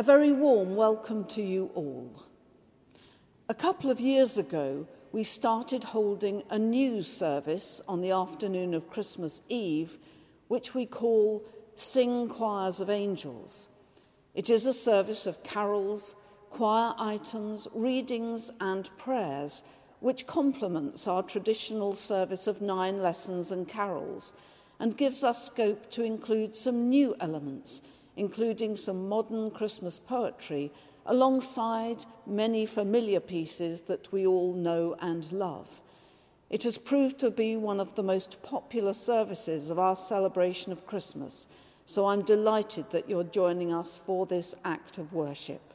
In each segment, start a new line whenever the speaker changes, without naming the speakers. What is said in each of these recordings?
A very warm welcome to you all. A couple of years ago, we started holding a new service on the afternoon of Christmas Eve, which we call Sing Choirs of Angels. It is a service of carols, choir items, readings, and prayers, which complements our traditional service of nine lessons and carols and gives us scope to include some new elements including some modern Christmas poetry, alongside many familiar pieces that we all know and love. It has proved to be one of the most popular services of our celebration of Christmas, so I'm delighted that you're joining us for this act of worship.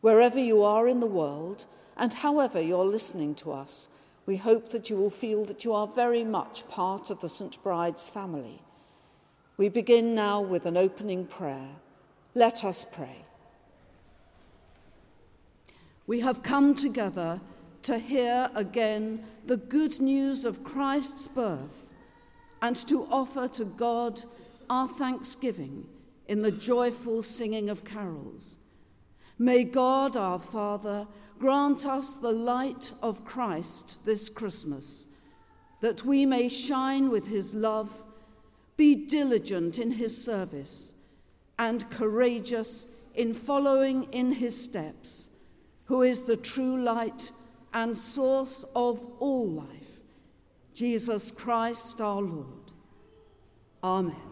Wherever you are in the world, and however you're listening to us, we hope that you will feel that you are very much part of the St. Bride's family. We begin now with an opening prayer. Let us pray. We have come together to hear again the good news of Christ's birth and to offer to God our thanksgiving in the joyful singing of carols. May God our Father grant us the light of Christ this Christmas, that we may shine with his love be diligent in his service and courageous in following in his steps, who is the true light and source of all life, Jesus Christ our Lord. Amen.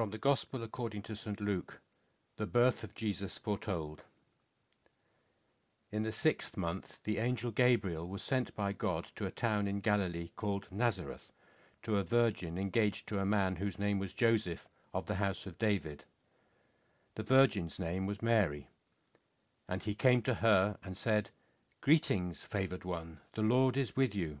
From the Gospel according to St. Luke, the birth of Jesus foretold. In the sixth month, the angel Gabriel was sent by God to a town in Galilee called Nazareth, to a virgin engaged to a man whose name was Joseph, of the house of David. The virgin's name was Mary. And he came to her and said, Greetings, favored one, the Lord is with you.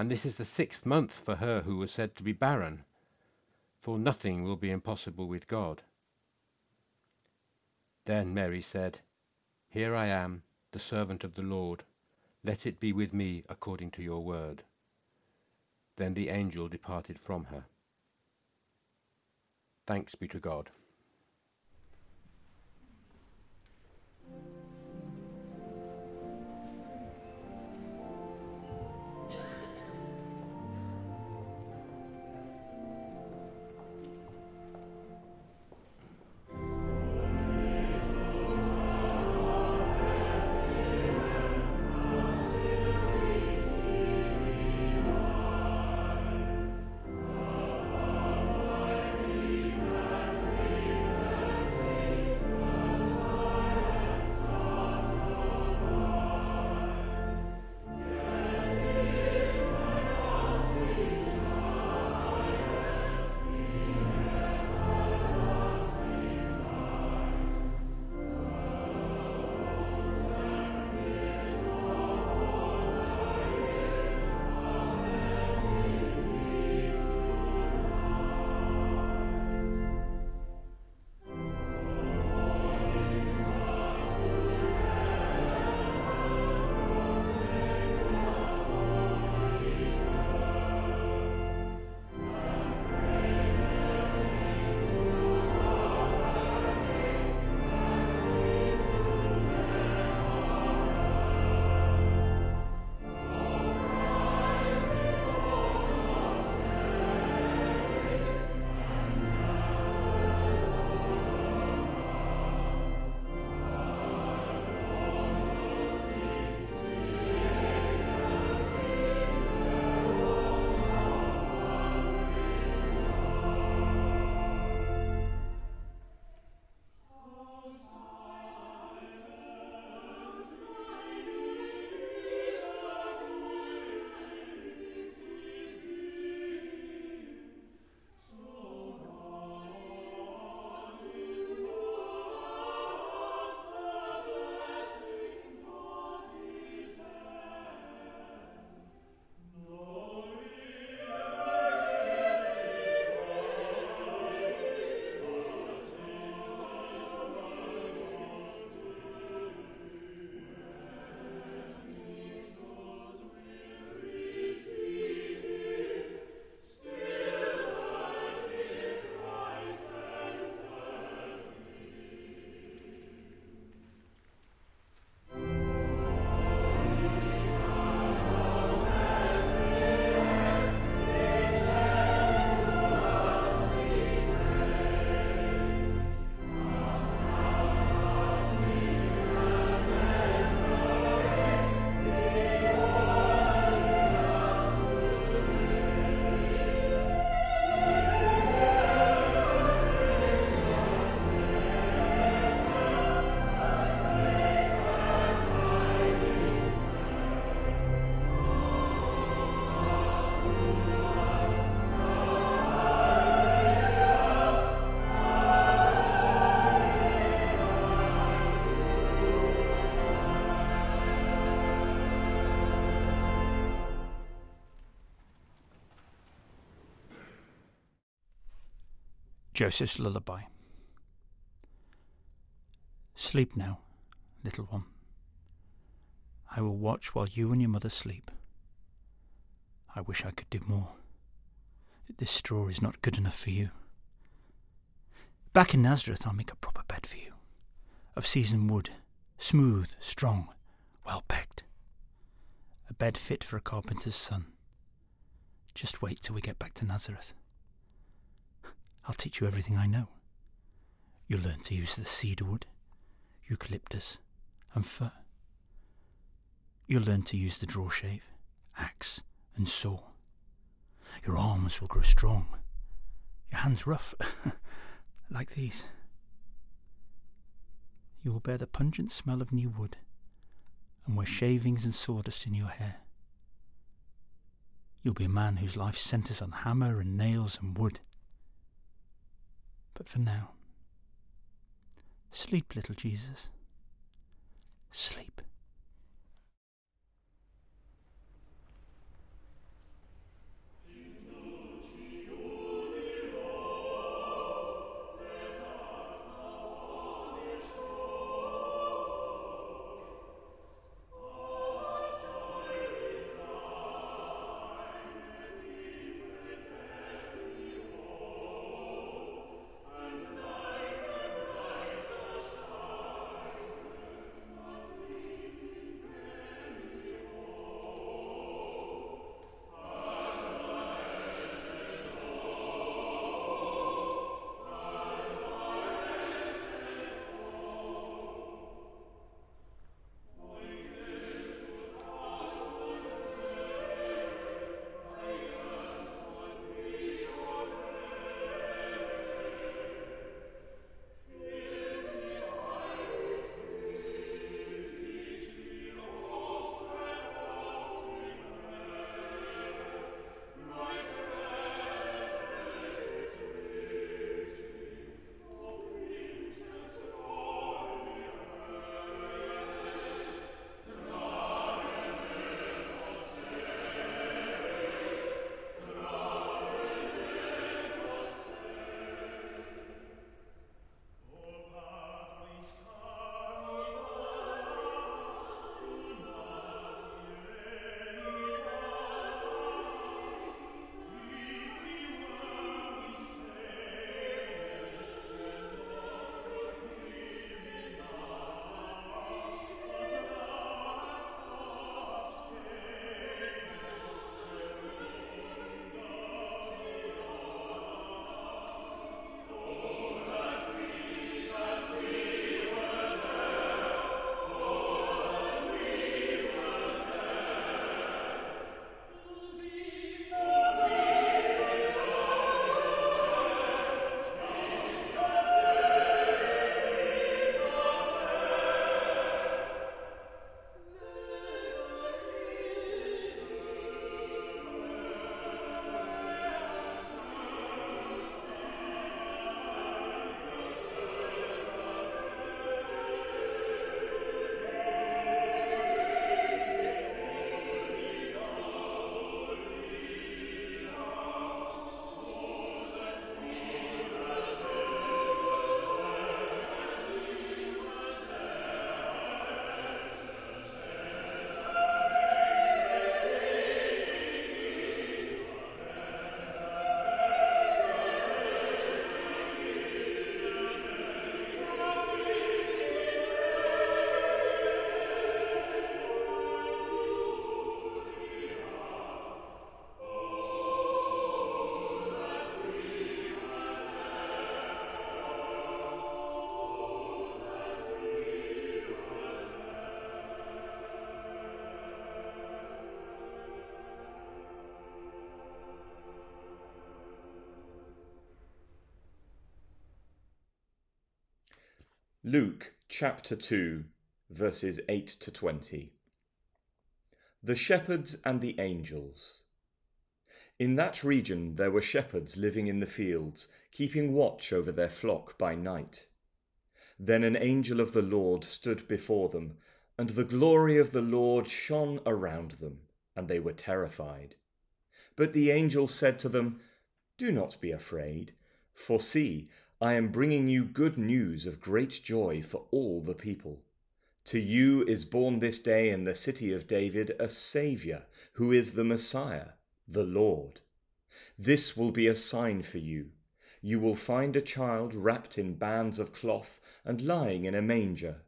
and this is the sixth month for her who was said to be barren. For nothing will be impossible with God. Then Mary said, Here I am, the servant of the Lord. Let it be with me according to your word. Then the angel departed from her. Thanks be to God.
Joseph's Lullaby. Sleep now, little one. I will watch while you and your mother sleep. I wish I could do more. This straw is not good enough for you. Back in Nazareth, I'll make a proper bed for you, of seasoned wood, smooth, strong, well pegged. A bed fit for a carpenter's son. Just wait till we get back to Nazareth. I'll teach you everything I know. You'll learn to use the cedar wood, eucalyptus, and fir. You'll learn to use the draw shave, axe, and saw. Your arms will grow strong, your hands rough, like these. You will bear the pungent smell of new wood and wear shavings and sawdust in your hair. You'll be a man whose life centres on hammer and nails and wood. But for now, sleep, little Jesus. Sleep.
Luke chapter 2, verses 8 to 20. The shepherds and the angels. In that region there were shepherds living in the fields, keeping watch over their flock by night. Then an angel of the Lord stood before them, and the glory of the Lord shone around them, and they were terrified. But the angel said to them, Do not be afraid For see, I am bringing you good news of great joy for all the people. To you is born this day in the city of David a Saviour, who is the Messiah, the Lord. This will be a sign for you. You will find a child wrapped in bands of cloth and lying in a manger.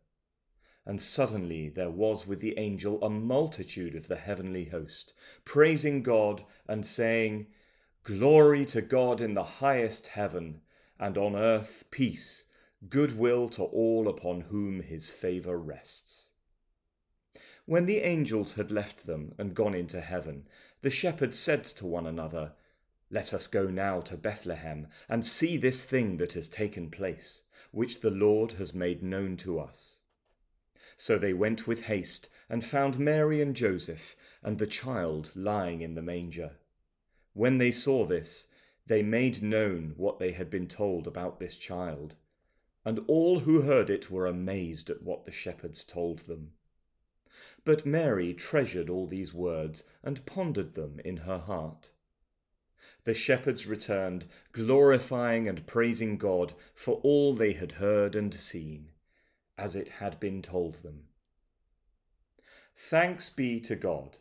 And suddenly there was with the angel a multitude of the heavenly host, praising God and saying, Glory to God in the highest heaven, and on earth peace, goodwill to all upon whom his favour rests. When the angels had left them and gone into heaven, the shepherds said to one another, Let us go now to Bethlehem, and see this thing that has taken place, which the Lord has made known to us. So they went with haste, and found Mary and Joseph, and the child lying in the manger. When they saw this, they made known what they had been told about this child, and all who heard it were amazed at what the shepherds told them. But Mary treasured all these words and pondered them in her heart. The shepherds returned, glorifying and praising God for all they had heard and seen, as it had been told them. Thanks be to God.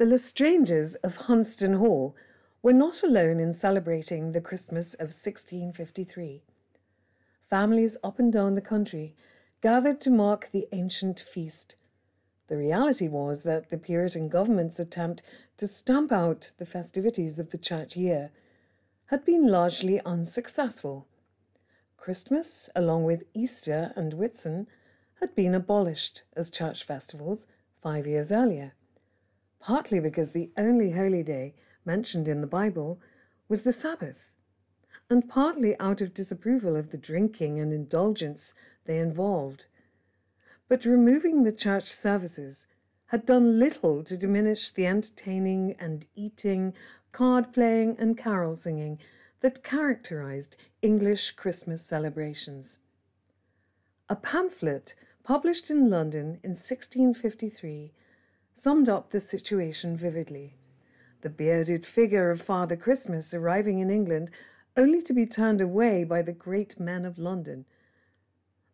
The Lestranges of Hunsdon Hall were not alone in celebrating the Christmas of 1653. Families up and down the country gathered to mark the ancient feast. The reality was that the Puritan government's attempt to stamp out the festivities of the church year had been largely unsuccessful. Christmas, along with Easter and Whitsun, had been abolished as church festivals five years earlier. Partly because the only holy day mentioned in the Bible was the Sabbath, and partly out of disapproval of the drinking and indulgence they involved. But removing the church services had done little to diminish the entertaining and eating, card playing, and carol singing that characterized English Christmas celebrations. A pamphlet published in London in 1653 summed up the situation vividly. The bearded figure of Father Christmas arriving in England only to be turned away by the great men of London.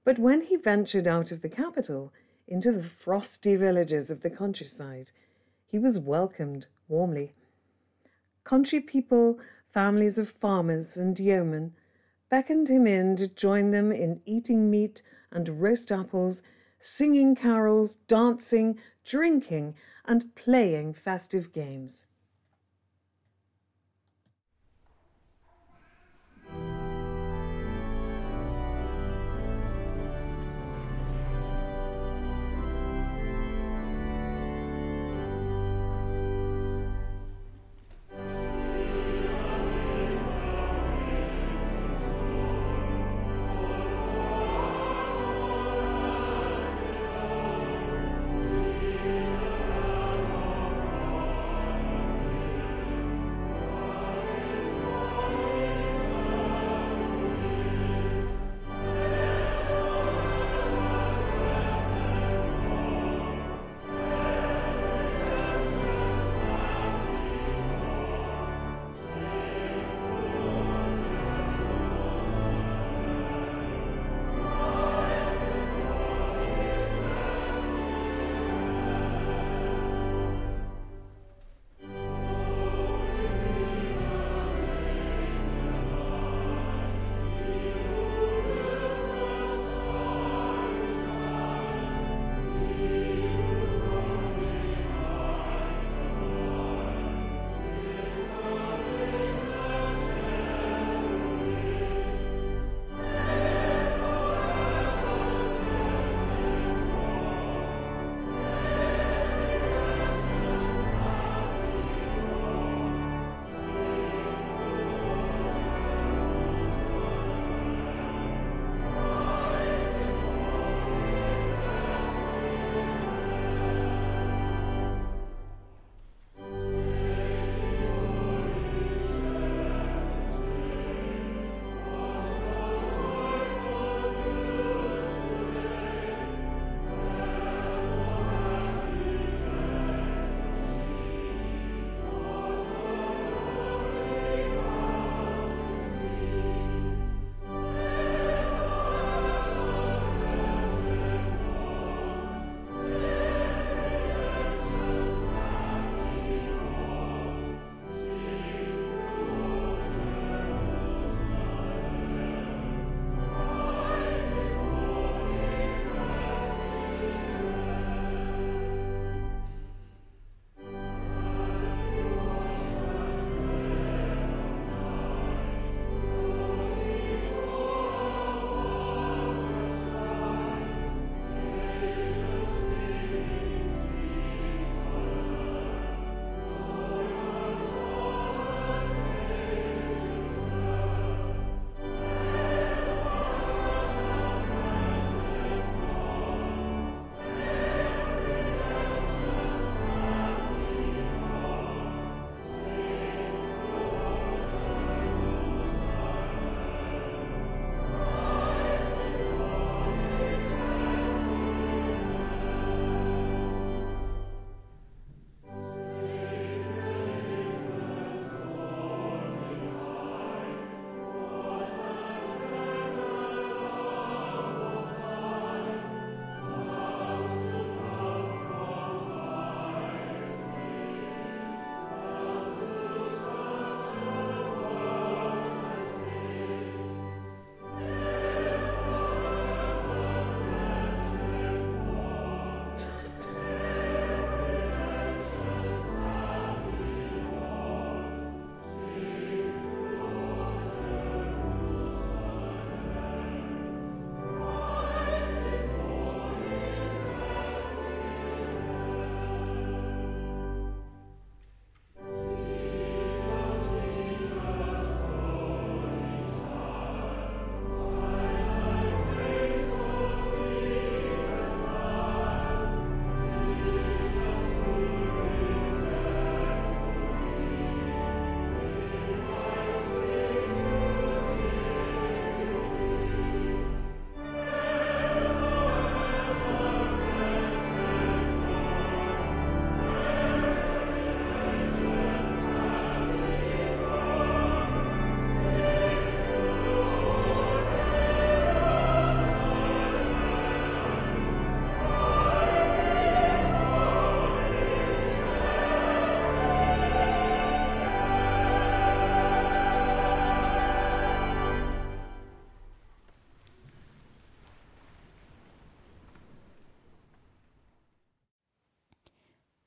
But when he ventured out of the capital into the frosty villages of the countryside, he was welcomed warmly. Country people, families of farmers and yeomen, beckoned him in to join them in eating meat and roast apples, singing carols, dancing, drinking, and playing festive games.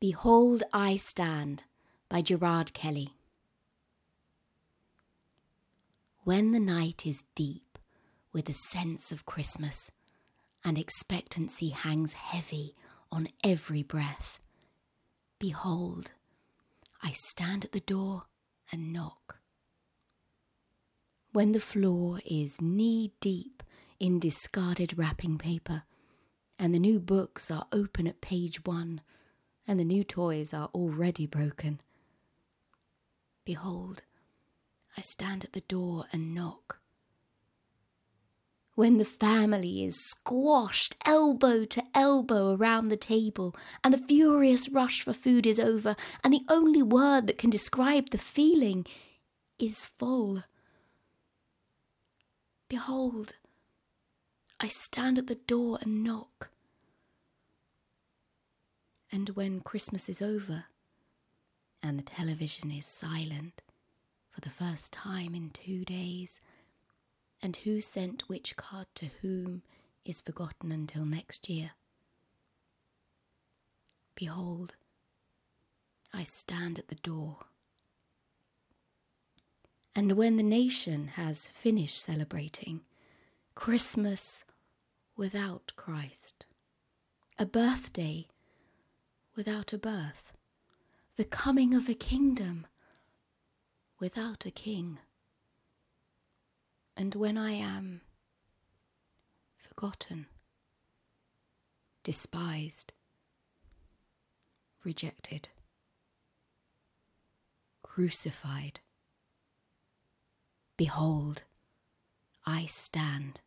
Behold, I Stand by Gerard Kelly. When the night is deep with a sense of Christmas and expectancy hangs heavy on every breath, behold, I stand at the door and knock. When the floor is knee deep in discarded wrapping paper and the new books are open at page one and the new toys are already broken. Behold, I stand at the door and knock. When the family is squashed elbow to elbow around the table, and the furious rush for food is over, and the only word that can describe the feeling is full. Behold, I stand at the door and knock and when Christmas is over and the television is silent for the first time in two days, and who sent which card to whom is forgotten until next year. Behold, I stand at the door. And when the nation has finished celebrating Christmas without Christ, a birthday without a birth, the coming of a kingdom without a king. And when I am forgotten, despised, rejected, crucified, behold, I stand.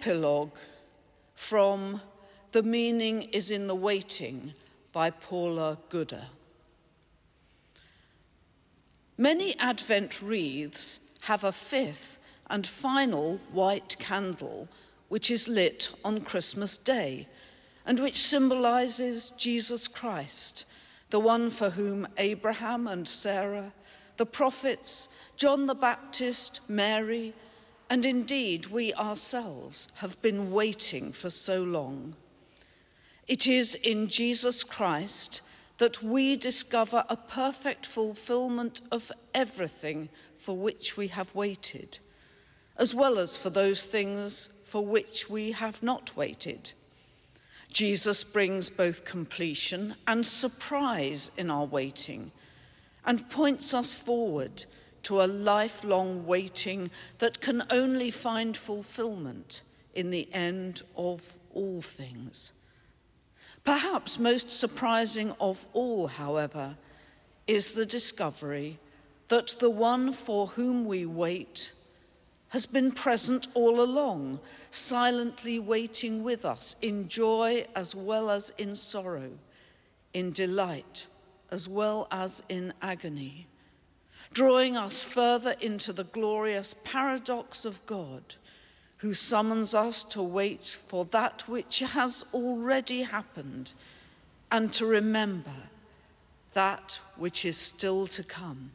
Epilogue from The Meaning is in the Waiting by Paula Gooder. Many Advent wreaths have a fifth and final white candle which is lit on Christmas Day and which symbolizes Jesus Christ, the one for whom Abraham and Sarah, the prophets, John the Baptist, Mary, and indeed we ourselves have been waiting for so long. It is in Jesus Christ that we discover a perfect fulfillment of everything for which we have waited, as well as for those things for which we have not waited. Jesus brings both completion and surprise in our waiting and points us forward to a lifelong waiting that can only find fulfillment in the end of all things. Perhaps most surprising of all, however, is the discovery that the one for whom we wait has been present all along, silently waiting with us in joy as well as in sorrow, in delight as well as in agony drawing us further into the glorious paradox of God, who summons us to wait for that which has already happened and to remember that which is still to come.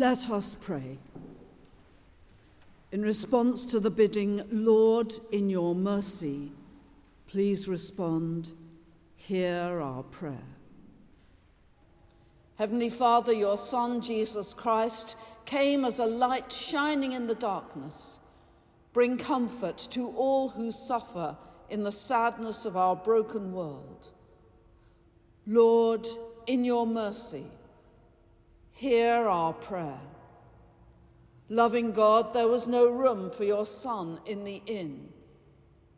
Let us pray. In response to the bidding, Lord, in your mercy, please respond, hear our prayer. Heavenly Father, your Son, Jesus Christ, came as a light shining in the darkness. Bring comfort to all who suffer in the sadness of our broken world. Lord, in your mercy, Hear our prayer. Loving God, there was no room for your Son in the inn.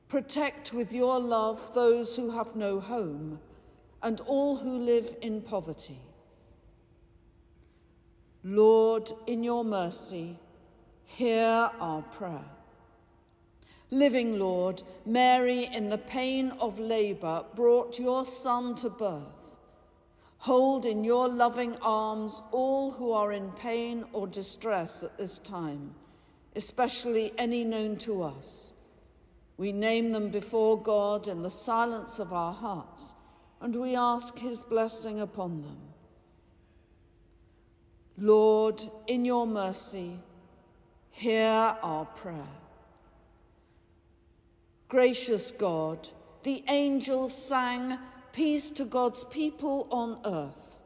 Protect with your love those who have no home and all who live in poverty. Lord, in your mercy, hear our prayer. Living Lord, Mary, in the pain of labour, brought your Son to birth. Hold in your loving arms all who are in pain or distress at this time, especially any known to us. We name them before God in the silence of our hearts, and we ask his blessing upon them. Lord, in your mercy, hear our prayer. Gracious God, the angels sang peace to God's people on earth.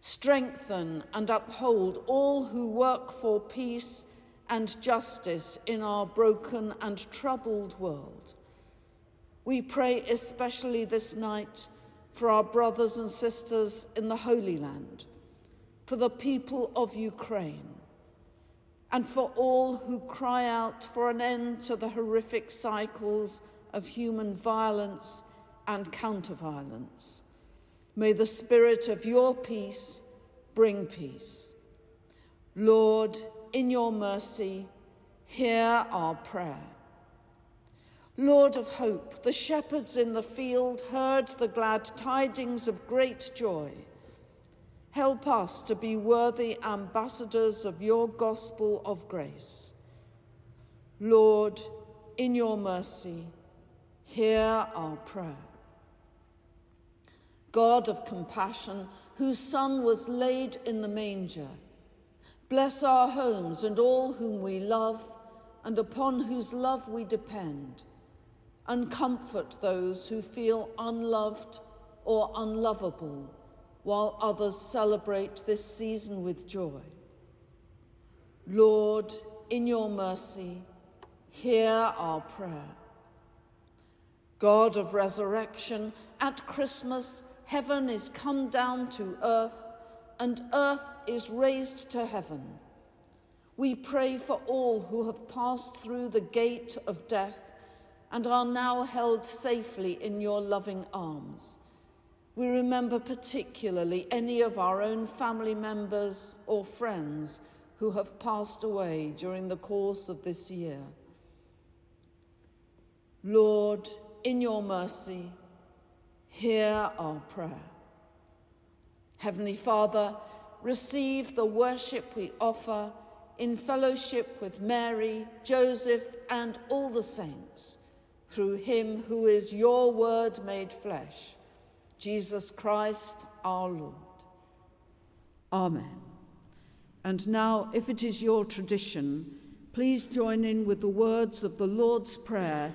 Strengthen and uphold all who work for peace and justice in our broken and troubled world. We pray especially this night for our brothers and sisters in the Holy Land, for the people of Ukraine, and for all who cry out for an end to the horrific cycles of human violence and counter-violence. May the spirit of your peace bring peace. Lord, in your mercy, hear our prayer. Lord of hope, the shepherds in the field heard the glad tidings of great joy. Help us to be worthy ambassadors of your gospel of grace. Lord, in your mercy, hear our prayer. God of compassion, whose Son was laid in the manger, bless our homes and all whom we love and upon whose love we depend, and comfort those who feel unloved or unlovable while others celebrate this season with joy. Lord, in your mercy, hear our prayer. God of resurrection, at Christmas, heaven is come down to earth, and earth is raised to heaven. We pray for all who have passed through the gate of death and are now held safely in your loving arms. We remember particularly any of our own family members or friends who have passed away during the course of this year. Lord, in your mercy, hear our prayer. Heavenly Father, receive the worship we offer in fellowship with Mary, Joseph, and all the saints, through him who is your word made flesh Jesus Christ our Lord. Amen. And now, if it is your tradition, please join in with the words of the Lord's Prayer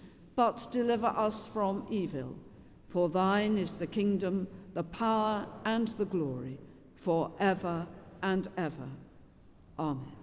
but deliver us from evil. For thine is the kingdom, the power, and the glory, for ever and ever. Amen.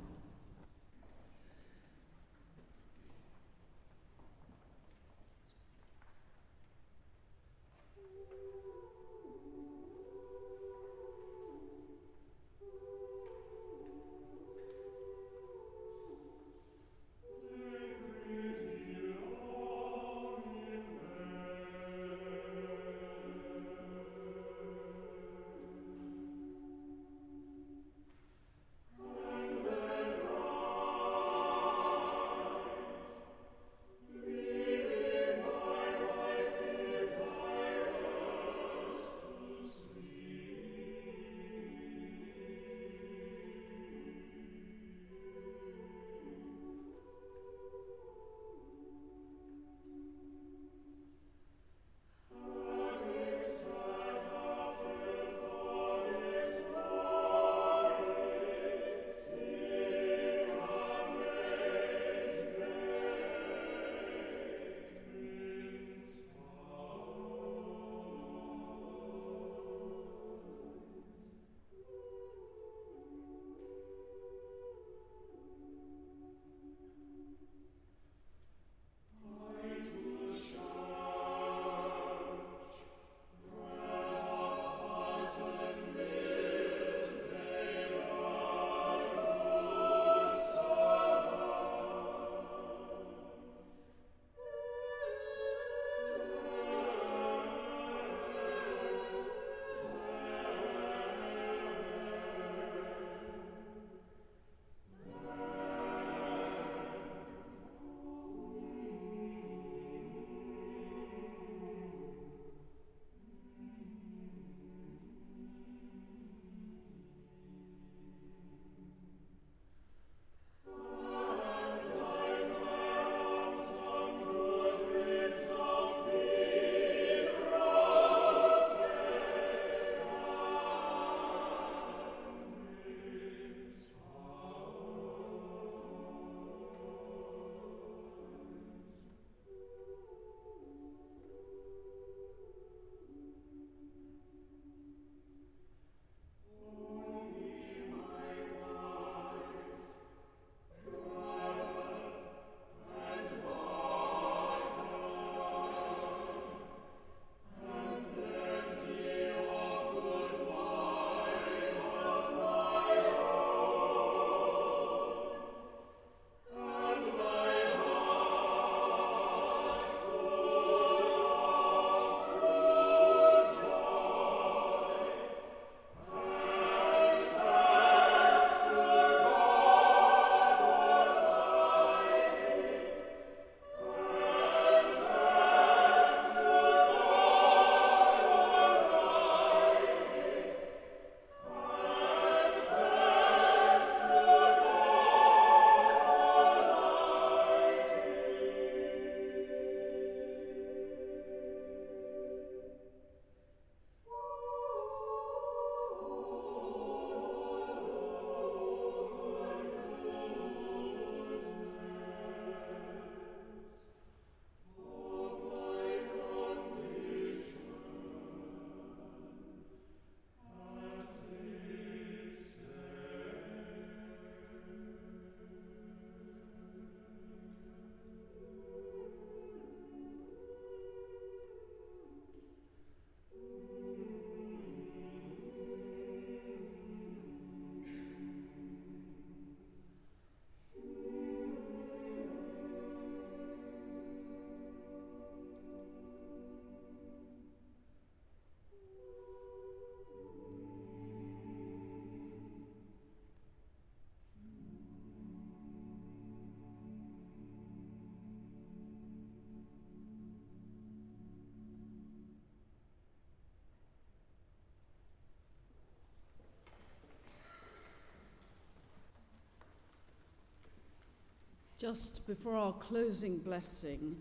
Just before our closing blessing,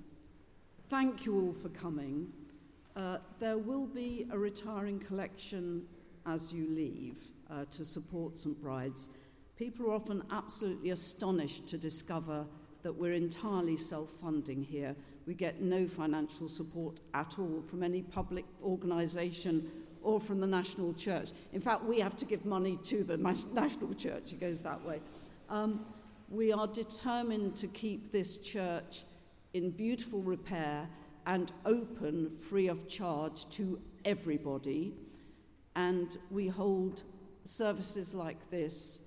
thank you all for coming. Uh, there will be a retiring collection as you leave uh, to support St. Bride's. People are often absolutely astonished to discover that we're entirely self-funding here. We get no financial support at all from any public organisation or from the national church. In fact, we have to give money to the national church. It goes that way. Um, we are determined to keep this church in beautiful repair and open free of charge to everybody. And we hold services like this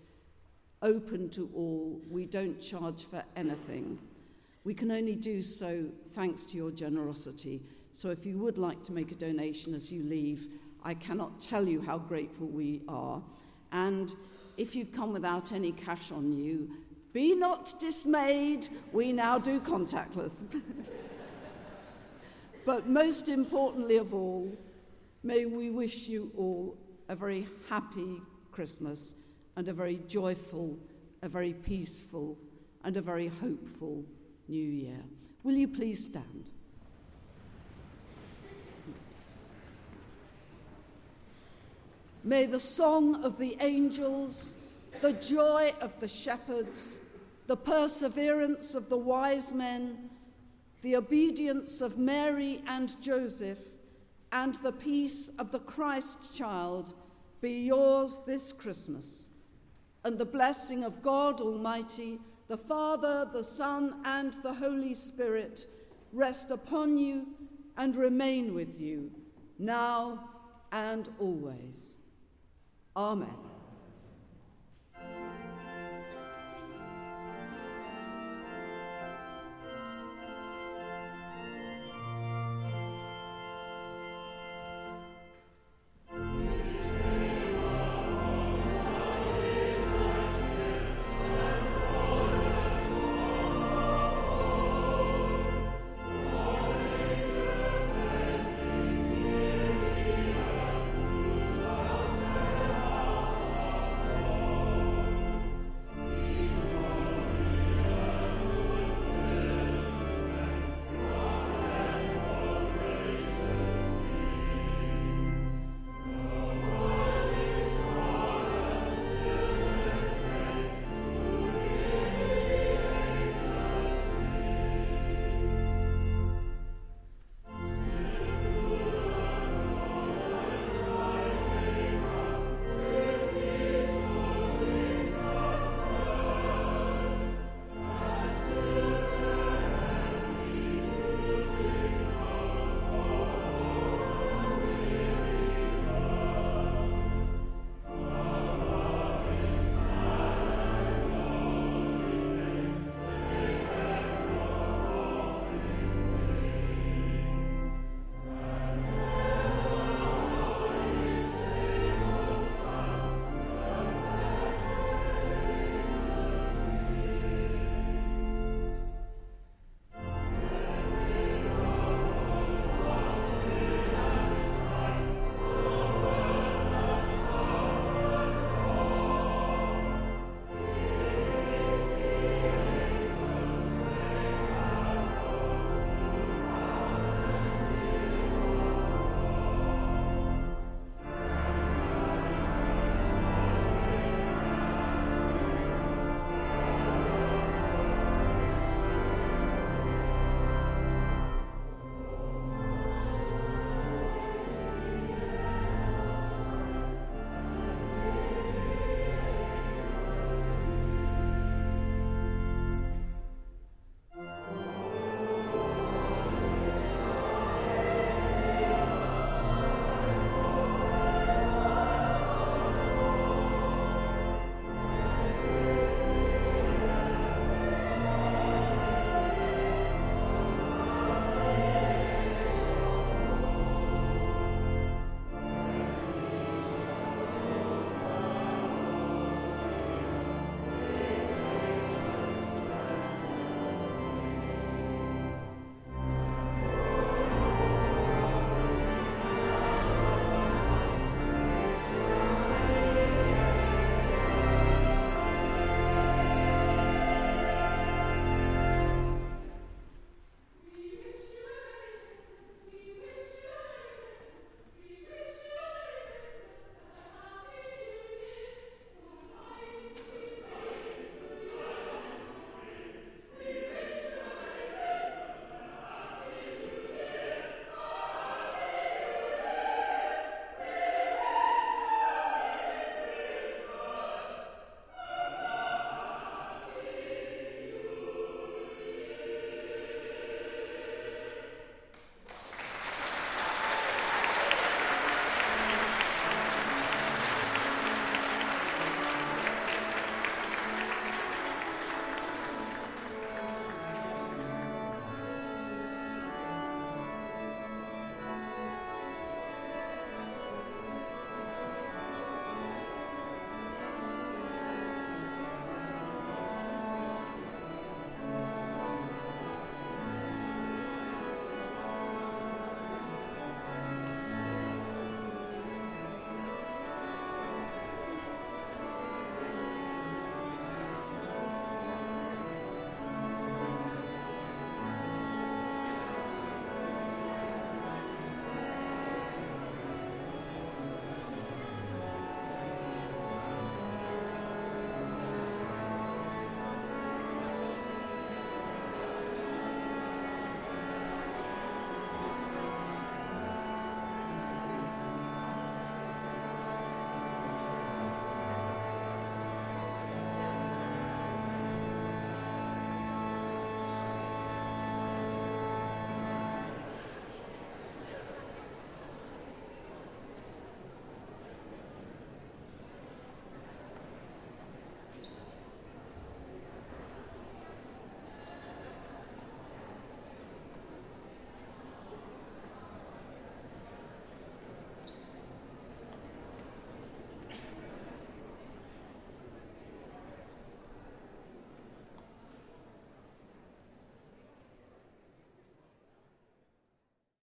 open to all. We don't charge for anything. We can only do so thanks to your generosity. So if you would like to make a donation as you leave, I cannot tell you how grateful we are. And if you've come without any cash on you, be not dismayed, we now do contactless. but most importantly of all, may we wish you all a very happy Christmas and a very joyful, a very peaceful, and a very hopeful new year. Will you please stand? May the song of the angels, the joy of the shepherds, the perseverance of the wise men, the obedience of Mary and Joseph, and the peace of the Christ child be yours this Christmas. And the blessing of God Almighty, the Father, the Son, and the Holy Spirit rest upon you and remain with you, now and always. Amen.